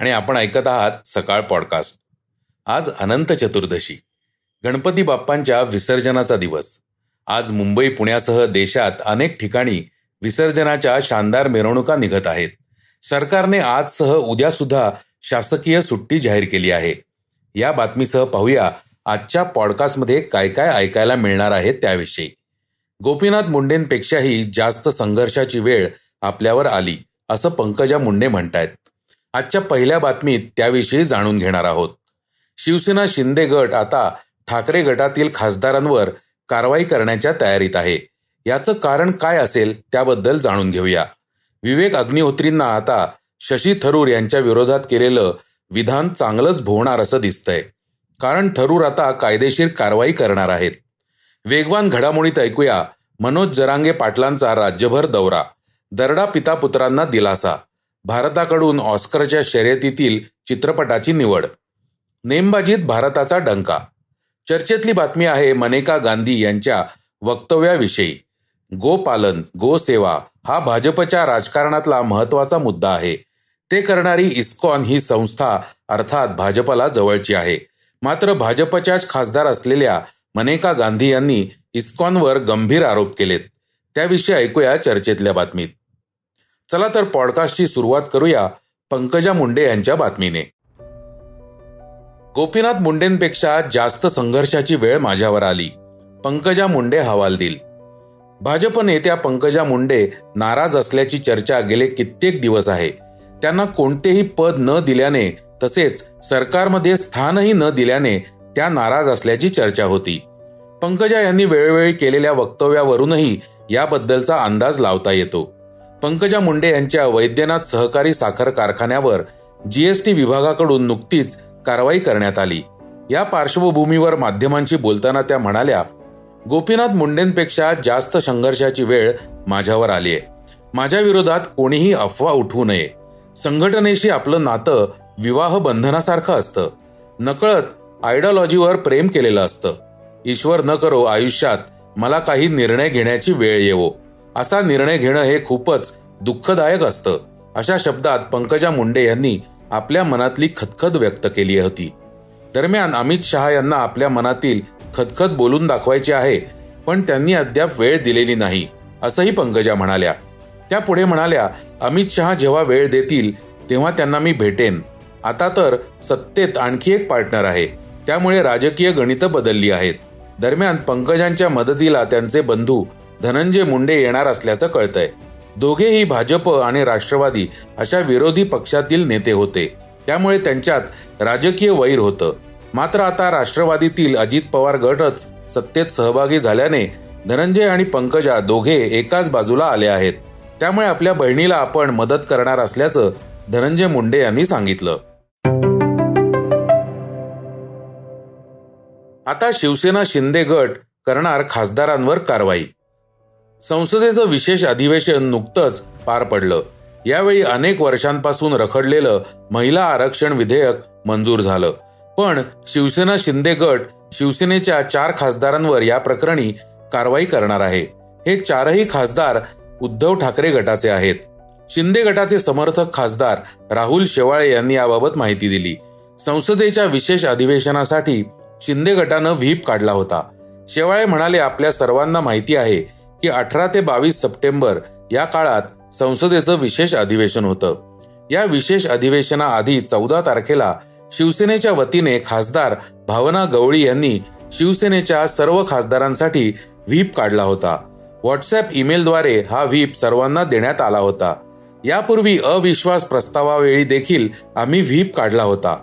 आणि आपण ऐकत आहात सकाळ पॉडकास्ट. आज अनंत चतुर्दशी. गणपती बाप्पांच्या विसर्जनाचा दिवस. आज मुंबई पुण्यासह देशात अनेक ठिकाणी विसर्जनाच्या शानदार मिरवणुका निघत आहेत. सरकारने आजसह उद्या सुद्धा शासकीय सुट्टी जाहीर केली आहे. या बातमीसह पाहूया आजच्या पॉडकास्टमध्ये काय काय ऐकायला मिळणार आहे त्याविषयी. गोपीनाथ मुंडेंपेक्षाही जास्त संघर्षाची वेळ आपल्यावर आली असं पंकजा मुंडे म्हणतायत. आजच्या पहिल्या बातमीत त्याविषयी जाणून घेणार आहोत. शिवसेना शिंदे गट आता ठाकरे गटातील खासदारांवर कारवाई करण्याच्या तयारीत आहे. याचं कारण काय असेल त्याबद्दल जाणून घेऊया. विवेक अग्निहोत्रींना आता शशी थरूर यांच्या विरोधात केलेलं विधान चांगलंच भोवणार असं दिसतंय. कारण थरूर आता कायदेशीर कारवाई करणार आहेत. वेगवान घडामोडीत ऐकूया मनोज जरांगे पाटलांचा राज्यभर दौरा. दरडा पिता पुत्रांना दिलासा. भारताकडून ऑस्करच्या शर्यतीतील चित्रपटाची निवड. नेमबाजीत भारताचा डंका. चर्चेतली बातमी आहे मनेका गांधी यांच्या वक्तव्याविषयी. गोपालन गोसेवा हा भाजपच्या राजकारणातला महत्त्वाचा मुद्दा आहे. ते करणारी इस्कॉन ही संस्था अर्थात भाजपला जवळची आहे. मात्र भाजपच्याच खासदार असलेल्या मनेका गांधी यांनी इस्कॉनवर गंभीर आरोप केलेत. त्याविषयी ऐकूया चर्चेतल्या बातमीत. चला तर पॉडकास्टची सुरुवात करूया पंकजा मुंडे यांच्या बातमीने. गोपीनाथ मुंडेंपेक्षा जास्त संघर्षाची वेळ माझ्यावर आली पंकजा मुंडे हवालदिल भाजप नेत्या पंकजा मुंडे नाराज असल्याची चर्चा गेले कित्येक दिवस आहे. त्यांना कोणतेही पद न दिल्याने तसेच सरकारमध्ये स्थानही न दिल्याने त्या नाराज असल्याची चर्चा होती. पंकजा यांनी वेळोवेळी केलेल्या वक्तव्यावरूनही याबद्दलचा अंदाज लावता येतो. पंकजा मुंडे यांच्या वैद्यनाथ सहकारी साखर कारखान्यावर जीएसटी विभागाकडून नुकतीच कारवाई करण्यात आली. या पार्श्वभूमीवर माध्यमांशी बोलताना त्या म्हणाल्या गोपीनाथ मुंडेंपेक्षा जास्त संघर्षाची वेळ माझ्यावर आली आहे माझ्या विरोधात कोणीही अफवा उठवू नये. संघटनेशी आपलं नातं विवाह बंधनासारखं असतं. नकळत आयडिओलॉजीवर प्रेम केलेलं असतं. ईश्वर न करो आयुष्यात मला काही निर्णय घेण्याची वेळ येवो. असा निर्णय घेणं हे खूपच दुःखदायक असतं. अशा शब्दात पंकजा मुंडे यांनी आपल्या मनातली खतखत व्यक्त केली होती. दरम्यान अमित शहा यांना आपल्या मनातील खतखत बोलून दाखवायची आहे पण त्यांनी अद्याप वेळ दिलेली नाही असंही पंकजा म्हणाल्या. त्या पुढे म्हणाल्या अमित शहा जेव्हा वेळ देतील तेव्हा त्यांना मी भेटेन. आता तर सत्तेत आणखी एक पार्टनर आहे. त्यामुळे राजकीय गणितं बदलली आहेत. दरम्यान पंकजांच्या मदतीला त्यांचे बंधू धनंजय मुंडे येणार असल्याचं कळतंय. दोघेही भाजप आणि राष्ट्रवादी अशा विरोधी पक्षातील नेते होते. त्यामुळे त्यांच्यात राजकीय वैर होतं. मात्र आता राष्ट्रवादीतील अजित पवार गटच सत्तेत सहभागी झाल्याने धनंजय आणि पंकजा दोघे एकाच बाजूला आले आहेत. त्यामुळे आपल्या बहिणीला आपण मदत करणार असल्याचं धनंजय मुंडे यांनी सांगितलं. आता शिवसेना शिंदे गट करणार खासदारांवर कारवाई. संसदेचं विशेष अधिवेशन नुकतंच पार पडलं. यावेळी अनेक वर्षांपासून रखडलेलं महिला आरक्षण विधेयक मंजूर झालं. पण शिवसेना शिंदे गट शिवसेनेच्या चार खासदारांवर या प्रकरणी कारवाई करणार आहे. हे चारही खासदार उद्धव ठाकरे गटाचे आहेत. शिंदे गटाचे समर्थक खासदार राहुल शेवाळे यांनी याबाबत माहिती दिली. संसदेच्या विशेष अधिवेशनासाठी शिंदे गटानं व्हीप काढला होता. शेवाळे म्हणाले आपल्या सर्वांना माहिती आहे की अठरा ते बावीस सप्टेंबर या काळात संसदेचं विशेष अधिवेशन होतं. या विशेष अधिवेशनाआधी चौदा तारखेला शिवसेनेच्या वतीने खासदार भावना गवळी यांनी शिवसेनेच्या सर्व खासदारांसाठी व्हीप काढला होता. व्हॉट्सअप ईमेलद्वारे हा व्हीप सर्वांना देण्यात आला होता. यापूर्वी अविश्वास प्रस्तावावेळी देखील आम्ही व्हीप काढला होता.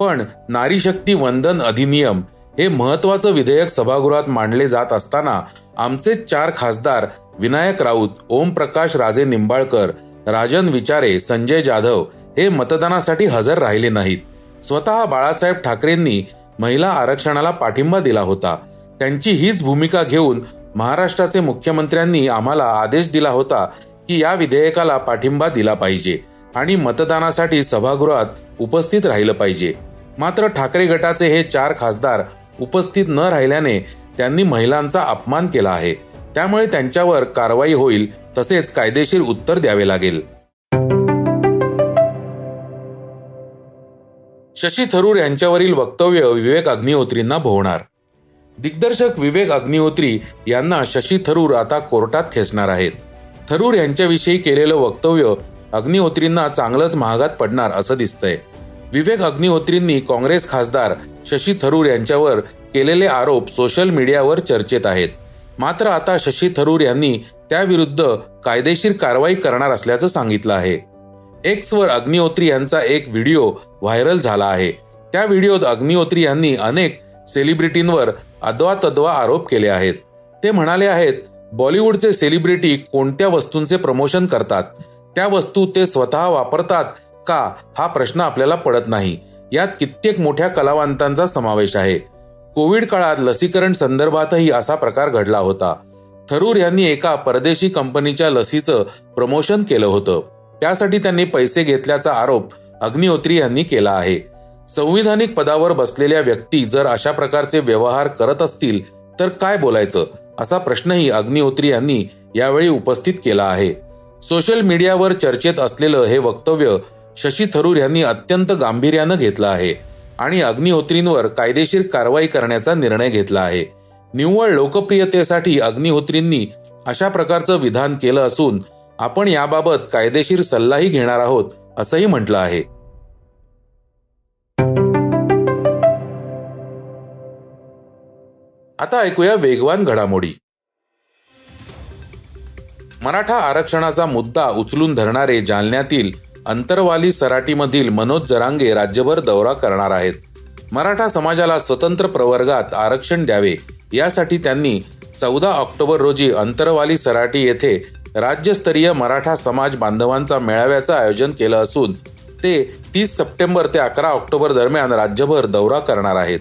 पण नारी शक्ती वंदन अधिनियम हे महत्वाचं विधेयक सभागृहात मांडले जात असताना आमचे चार खासदार विनायक राऊत ओमप्रकाश राजे निंबाळकर राजन विचारे संजय जाधव हे मतदानासाठी हजर राहिले नाहीत. स्वतः बाळासाहेब ठाकरेंनी महिला आरक्षणाला पाठिंबा दिला होता. त्यांची हीच भूमिका घेऊन महाराष्ट्राचे मुख्यमंत्र्यांनी आम्हाला आदेश दिला होता की या विधेयकाला पाठिंबा दिला पाहिजे आणि मतदानासाठी सभागृहात उपस्थित राहिलं पाहिजे. मात्र ठाकरे गटाचे हे चार खासदार उपस्थित न राहिल्याने त्यांनी महिलांचा अपमान केला आहे. त्यामुळे त्यांच्यावर कारवाई होईल तसेच कायदेशीर उत्तर द्यावे लागेल. शशी थरूर यांच्यावरील वक्तव्य विवेक अग्निहोत्रींना भोवणार. दिग्दर्शक विवेक अग्निहोत्री यांना शशी थरूर आता कोर्टात खेचणार आहेत. थरूर यांच्याविषयी केलेलं वक्तव्य अग्निहोत्रींना चांगलंच महागात पडणार असं दिसतंय. विवेक अग्निहोत्रींनी काँग्रेस खासदार शशी थरूर यांच्यावर केलेले आरोप सोशल मीडियावर चर्चेत आहेत. मात्र आता शशी थरूर यांनी त्याविरुद्ध कायदेशीर कारवाई करणार असल्याचं सांगितलं आहे. एक्सवर अग्निहोत्री यांचा एक व्हिडिओ व्हायरल झाला आहे. त्या व्हिडिओत अग्निहोत्री यांनी अनेक सेलिब्रिटींवर अद्वा तद्वा आरोप केले आहेत. ते म्हणाले आहेत बॉलिवूडचे सेलिब्रिटी कोणत्या वस्तूंचे प्रमोशन करतात? त्या वस्तू ते स्वतः वापरतात का हा प्रश्न आपल्याला पडत नाही. यात कित्येक मोठ्या कलावंतांचा समावेश आहे. कोविड काळात लसीकरण संदर्भातही असा प्रकार घडला होता. थरूर यांनी एका परदेशी कंपनीच्या लसीचं प्रमोशन केलं होतं. त्यासाठी त्यांनी पैसे घेतल्याचा आरोप अग्निहोत्री यांनी केला आहे. संविधानिक पदावर बसलेल्या व्यक्ती जर अशा प्रकारचे व्यवहार करत असतील तर काय बोलायचं? असा प्रश्नही अग्निहोत्री यांनी यावेळी उपस्थित केला आहे. सोशल मीडियावर चर्चेत असलेलं हे वक्तव्य शशी थरूर यांनी अत्यंत गांभीर्यानं घेतलं आहे आणि अग्निहोत्रींवर कायदेशीर कारवाई करण्याचा निर्णय घेतला आहे. निव्वळ लोकप्रियतेसाठी अग्निहोत्रींनी अशा प्रकारचं विधान केलं असून आपण याबाबत कायदेशीर सल्लाही घेणार आहोत असंही म्हटलं आहे. आता ऐकूया वेगवान घडामोडी. मराठा आरक्षणाचा मुद्दा उचलून धरणारे जालन्यातील अंतरवाली सराटीमधील मनोज जरांगे राज्यभर दौरा करणार आहेत. मराठा समाजाला स्वतंत्र प्रवर्गात आरक्षण द्यावे यासाठी त्यांनी चौदा ऑक्टोबर रोजी अंतरवाली सराटी येथे राज्यस्तरीय मराठा समाज बांधवांचा मेळाव्याचं आयोजन केलं असून ते तीस सप्टेंबर ते अकरा ऑक्टोबर दरम्यान राज्यभर दौरा करणार आहेत.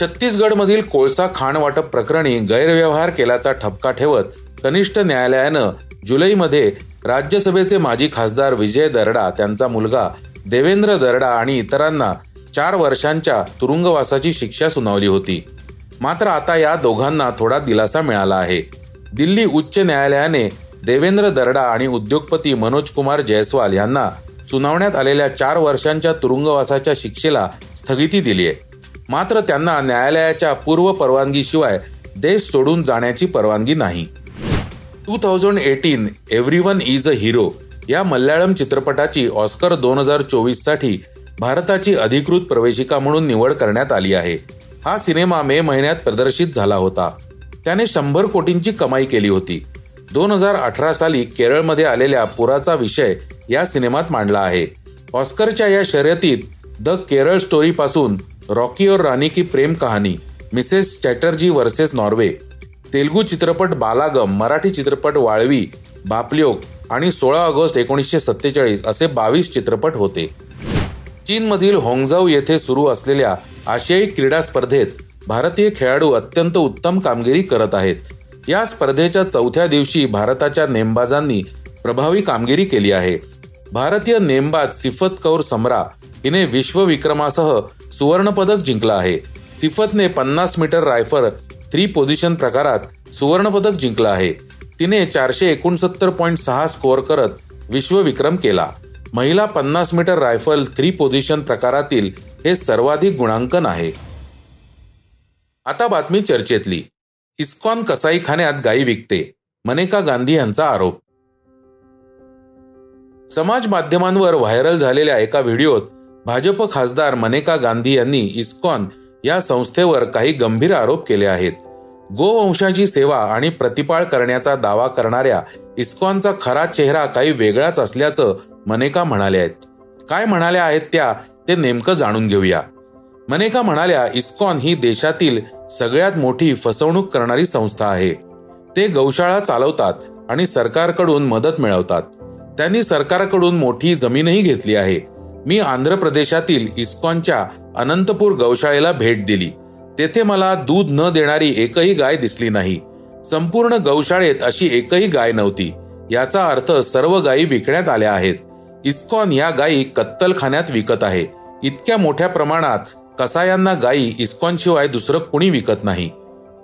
छत्तीसगडमधील कोळसा खाण वाटप प्रकरणी गैरव्यवहार केल्याचा ठपका ठेवत कनिष्ठ न्यायालयानं जुलैमध्ये राज्यसभेचे माजी खासदार विजय दरडा त्यांचा मुलगा देवेंद्र दरडा आणि इतरांना चार वर्षांच्या तुरुंगवासाची शिक्षा सुनावली होती. मात्र आता या दोघांना थोडा दिलासा मिळाला आहे. दिल्ली उच्च न्यायालयाने देवेंद्र दरडा आणि उद्योगपती मनोज कुमार जयस्वाल यांना सुनावण्यात आलेल्या चार वर्षांच्या तुरुंगवासाच्या शिक्षेला स्थगिती दिली आहे. मात्र त्यांना न्यायालयाच्या पूर्व परवानगीशिवाय देश सोडून जाण्याची परवानगी नाही. Two thousand eighteen every one is a hero या मल्याळम चित्रपटाची ऑस्कर दोन हजार चोवीससाठी भारताची अधिकृत प्रवेशिका म्हणून निवड करण्यात आली आहे. हा सिनेमा मे महिन्यात प्रदर्शित झाला होता. त्याने शंभर कोटींची कमाई केली होती. दोन हजार अठरा साली केरळमध्ये आलेल्या पुराचा विषय या सिनेमात मांडला आहे. ऑस्करच्या या शर्यतीत द केरळ स्टोरी पासून Rocky Aur Rani Ki Prem Kahani Mrs Chatterjee versus Norway Telugu चित्रपट बालागम मराठी चित्रपट वाळवी बापल्योक आणि सोळा ऑगस्ट एकोणीसशे सत्तेचाळीस असे बावीस चित्रपट होते. चीनमधील होंगजाऊ येथे सुरू असलेल्या आशियाई क्रीडा स्पर्धेत भारतीय खेळाडू अत्यंत उत्तम कामगिरी करत आहेत. या स्पर्धेच्या चौथ्या दिवशी भारताच्या नेमबाजांनी प्रभावी कामगिरी केली आहे. भारतीय नेमबाज सिफत कौर समरा हिने विश्वविक्रमासह सुवर्णपदक जिंकलं आहे. सिफतने पन्नास मीटर रायफल थ्री पोझिशन प्रकारात सुवर्णपदक जिंकलं आहे. तिने चारशे एकोणसत्तर पॉईंट सहा स्कोअर करत विश्वविक्रम केला. महिला पन्नास मीटर रायफल थ्री पोझिशन प्रकारातील हे सर्वाधिक गुणांकन आहे. आता बातमी चर्चेतली. इस्कॉन कसाईखान्यात गायी विकते मनेका गांधी यांचा आरोप. समाज माध्यमांवर व्हायरल झालेल्या एका व्हिडिओत भाजप खासदार मनेका गांधी यांनी इस्कॉन या संस्थेवर काही गंभीर आरोप केले आहेत. गोवंशाची सेवा आणि प्रतिपाळ करण्याचा दावा करणाऱ्या इस्कॉनचा खरा चेहरा काही वेगळाच असल्याचं मनेका म्हणाल्या आहेत. काय म्हणाल्या आहेत त्या ते नेमकं जाणून घेऊया. मनेका म्हणाल्या इस्कॉन ही देशातील सगळ्यात मोठी फसवणूक करणारी संस्था आहे. ते गौशाळा चालवतात आणि सरकारकडून मदत मिळवतात. त्यांनी सरकारकडून मोठी जमीनही घेतली आहे. मी आंध्र प्रदेशातील इस्कॉनच्या अनंतपूर गौशाळेला भेट दिली. तेथे मला दूध न देणारी एकही गाय दिसली नाही. संपूर्ण गौशाळेत अशी एकही गाय नव्हती. याचा अर्थ सर्व गायी विकण्यात आल्या आहेत. इस्कॉन या गायी कत्तलखान्यात विकत आहे. इतक्या मोठ्या प्रमाणात कसायांना गायी इस्कॉनशिवाय दुसरं कुणी विकत नाही.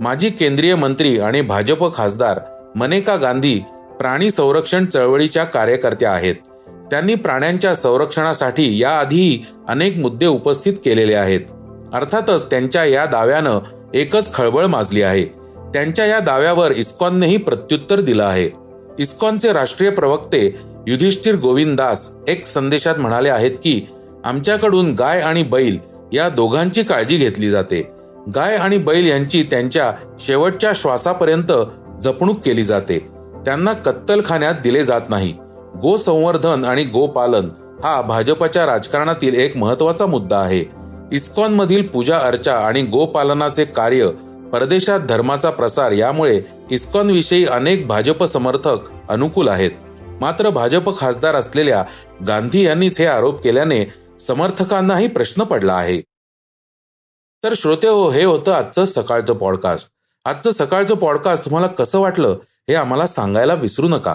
माजी केंद्रीय मंत्री आणि भाजप खासदार मनेका गांधी प्राणी संरक्षण चळवळीच्या कार्यकर्त्या आहेत. त्यांनी प्राण्यांच्या संरक्षणासाठी याआधीही अनेक मुद्दे उपस्थित केलेले आहेत. अर्थातच त्यांच्या या दाव्यानं एकच खळबळ माजली आहे. त्यांच्या या दाव्यावर इस्कॉननेही प्रत्युत्तर दिलं आहे. इस्कॉनचे राष्ट्रीय प्रवक्ते युधिष्ठिर गोविंद दास एक संदेशात म्हणाले आहेत की आमच्याकडून गाय आणि बैल या दोघांची काळजी घेतली जाते. गाय आणि बैल यांची त्यांच्या शेवटच्या श्वासापर्यंत जपणूक केली जाते. त्यांना कत्तलखान्यात दिले जात नाही. गोसंवर्धन आणि गोपालन हा भाजपच्या राजकारणातील एक महत्त्वाचा मुद्दा आहे. इस्कॉन मधील पूजा अर्चा आणि गोपालनाचे कार्य परदेशात धर्माचा प्रसार यामुळे इस्कॉन विषयी अनेक भाजप समर्थक अनुकूल आहेत. मात्र भाजप खासदार असलेल्या गांधी यांनीच हे आरोप केल्याने समर्थकांनाही प्रश्न पडला आहे. तर श्रोते हो हे होतं आजचं सकाळचं पॉडकास्ट आजचं सकाळचं पॉडकास्ट तुम्हाला कसं वाटलं हे आम्हाला सांगायला विसरू नका.